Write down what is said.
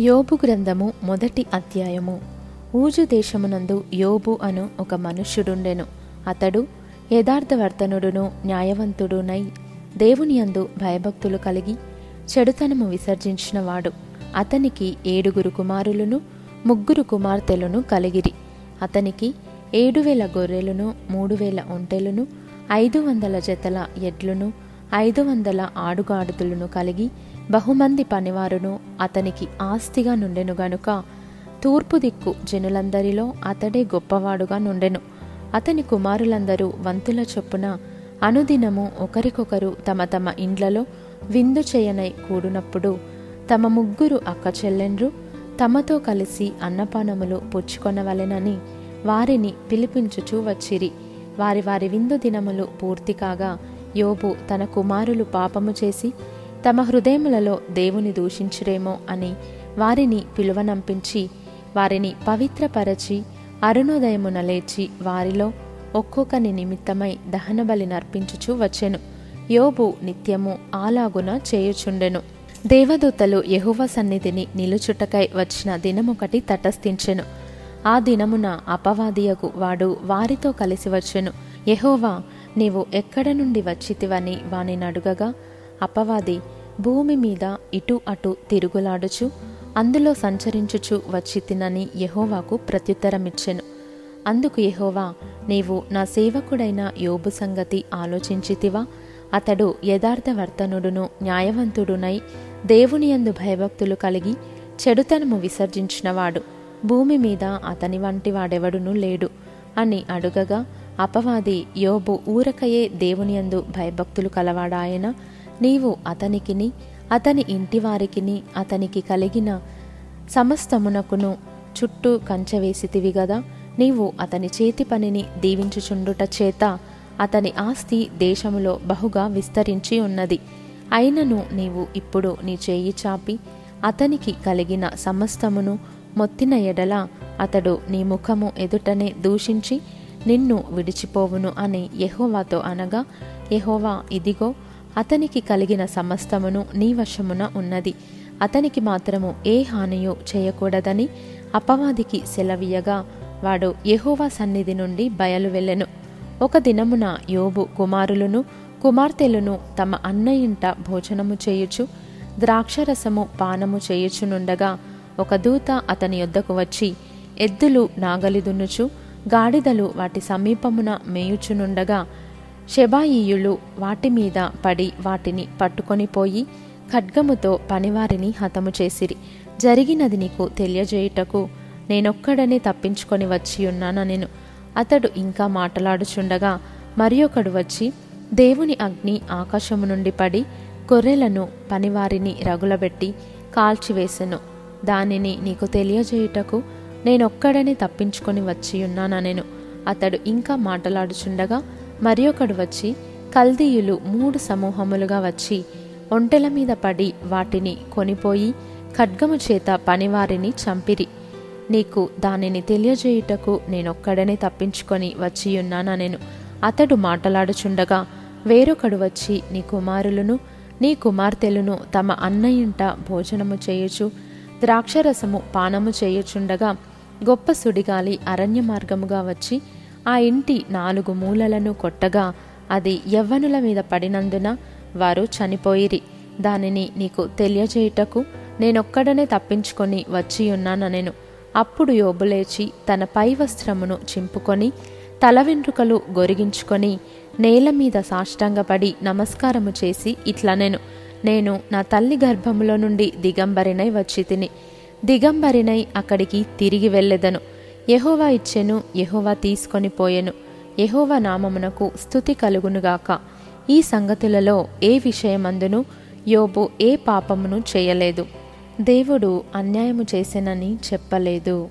యోబు గ్రంథము మొదటి అధ్యాయము. ఊజు దేశమునందు యోబు అను ఒక మనుష్యుడుండెను. అతడు యథార్థవర్తనుడును న్యాయవంతుడునై దేవుని యందు భయభక్తులు కలిగి చెడుతనము విసర్జించినవాడు. అతనికి ఏడుగురు కుమారులను ముగ్గురు కుమార్తెలను కలిగిరి. అతనికి ఏడు వేల గొర్రెలను మూడు వేల ఒంటెలను ఐదు వందల జతల ఎడ్లును ఐదు వందల ఆడుగాడుతులను కలిగి బహుమంది పనివారును అతనికి ఆస్తిగా నుండెను గనుక తూర్పు దిక్కు జనులందరిలో అతడే గొప్పవాడుగా నుండెను. అతని కుమారులందరూ వంతుల చొప్పున అనుదినము ఒకరికొకరు తమ తమ ఇండ్లలో విందు చేయనై కూడునప్పుడు తమ ముగ్గురు అక్క చెల్లెండ్రు తమతో కలిసి అన్నపానములు పుచ్చుకొనవలెనని వారిని పిలిపించుచూ వచ్చిరి. వారి వారి విందు దినములు పూర్తి కాగా యోబు తన కుమారులు పాపము చేసి తమ హృదయములలో దేవుని దూషించురేమో అని వారిని పిలువనంపించి వారిని పవిత్రపరచి అరుణోదయమున లేచి వారిలో ఒక్కొక్కని నిమిత్తమై దహనబలి నర్పించుచు వచ్చెను. యోబు నిత్యము ఆలాగున చేయుచుండెను. దేవదూతలు యహువ సన్నిధిని నిలుచుటకై వచ్చిన దినమొకటి తటస్థించెను. ఆ దినమున అపవాదియకు వాడు వారితో కలిసి వచ్చెను. యహోవా నీవు ఎక్కడ నుండి వచ్చితివని వాని నడుగగా అపవాది భూమి మీద ఇటు అటు తిరుగులాడుచు అందులో సంచరించుచు వచ్చి తినని యహోవాకు ప్రత్యుత్తరమిచ్చెను. అందుకు యహోవా నీవు నా సేవకుడైన యోబు సంగతి ఆలోచించితివా? అతడు యథార్థవర్తనుడును న్యాయవంతుడునై దేవుని యందు భయభక్తులు కలిగి చెడుతనము విసర్జించినవాడు. భూమి మీద అతని వంటి వాడెవడునూ లేడు అని అడుగగా అపవాది యోబు ఊరకయే దేవుని యందు భయభక్తులు కలవాడాయన? నీవు అతనికిని అతని ఇంటివారికిని అతనికి కలిగిన సమస్తమునకును చుట్టూ కంచె వేసితివి గదా. నీవు అతని చేతి పనిని దీవించుచుండుట చేత అతని ఆస్తి దేశములో బహుగా విస్తరించి ఉన్నది. అయినను నీవు ఇప్పుడు నీ చేయి చాపి అతనికి కలిగిన సమస్తమును మొత్తిన ఎడల అతడు నీ ముఖము ఎదుటనే దూషించి నిన్ను విడిచిపోవును అని యహోవాతో అనగా యహోవా ఇదిగో అతనికి కలిగిన సమస్తమును నీ వశమున ఉన్నది. అతనికి మాత్రము ఏ హానియు చేయకూడదని అపవాదికి సెలవీయగా వాడు యహోవా సన్నిధి నుండి బయలు వెళ్ళెను. ఒక దినమున యోబు కుమారులను కుమార్తెలను తమ అన్న ఇంట భోజనము చేయుచు ద్రాక్షరసము పానము చేయుచునుండగా ఒక దూత అతని యొద్దకు వచ్చి ఎద్దులు నాగలి దున్నుచు గాడిదలు వాటి సమీపమున మేయుచునుండగా శబాయీయులు వాటి మీద పడి వాటిని పట్టుకొని పోయి ఖడ్గముతో పనివారిని హతము చేసిరి. జరిగినది నీకు తెలియజేయుటకు నేనొక్కడనే తప్పించుకొని వచ్చి ఉన్నాననెను. అతడు ఇంకా మాటలాడుచుండగా మరి ఒకడు వచ్చి దేవుని అగ్ని ఆకాశము నుండి పడి గొర్రెలను పనివారిని రగులబెట్టి కాల్చివేసెను. దానిని నీకు తెలియజేయుటకు నేనొక్కడనే తప్పించుకొని వచ్చి ఉన్నాననెను. అతడు ఇంకా మాటలాడుచుండగా మరి ఒకడు వచ్చి కల్దీయులు మూడు సమూహములుగా వచ్చి ఒంటెల మీద పడి వాటిని కొనిపోయి ఖడ్గము చేత పనివారిని చంపిరి. నీకు దానిని తెలియజేయుటకు నేనొక్కడనే తప్పించుకొని వచ్చియున్నాననెను. అతడు మాటలాడుచుండగా వేరొకడు వచ్చి నీ కుమారులను నీ కుమార్తెలను తమ అన్నయ్యంట భోజనము చేయుచు ద్రాక్షరసము పానము చేయుచుండగా గొప్ప సుడిగాలి అరణ్య మార్గముగా వచ్చి ఆ ఇంటి నాలుగు మూలలను కొట్టగా అది యవ్వనుల మీద పడినందున వారు చనిపోయిరి. దానిని నీకు తెలియజేయుటకు నేనొక్కడనే తప్పించుకొని వచ్చి ఉన్నాననెను అప్పుడు యోబులేచి తన పై వస్త్రమును చింపుకొని తల వెంట్రుకలు గొరిగించుకొని నేల మీద సాష్టంగపడి నమస్కారము చేసి ఇట్లనెను. నేను నా తల్లి గర్భములో నుండి దిగంబరినై వచ్చి తిని దిగంబరినై అక్కడికి తిరిగి వెళ్ళెదను. యహోవా ఇచ్చెను యహోవా తీసుకొని పోయెను. యహోవా నామమునకు స్థుతి కలుగునుగాక. ఈ సంగతులలో ఏ విషయమందును యోబు ఏ పాపమును చేయలేదు. దేవుడు అన్యాయము చేసెనని చెప్పలేదు.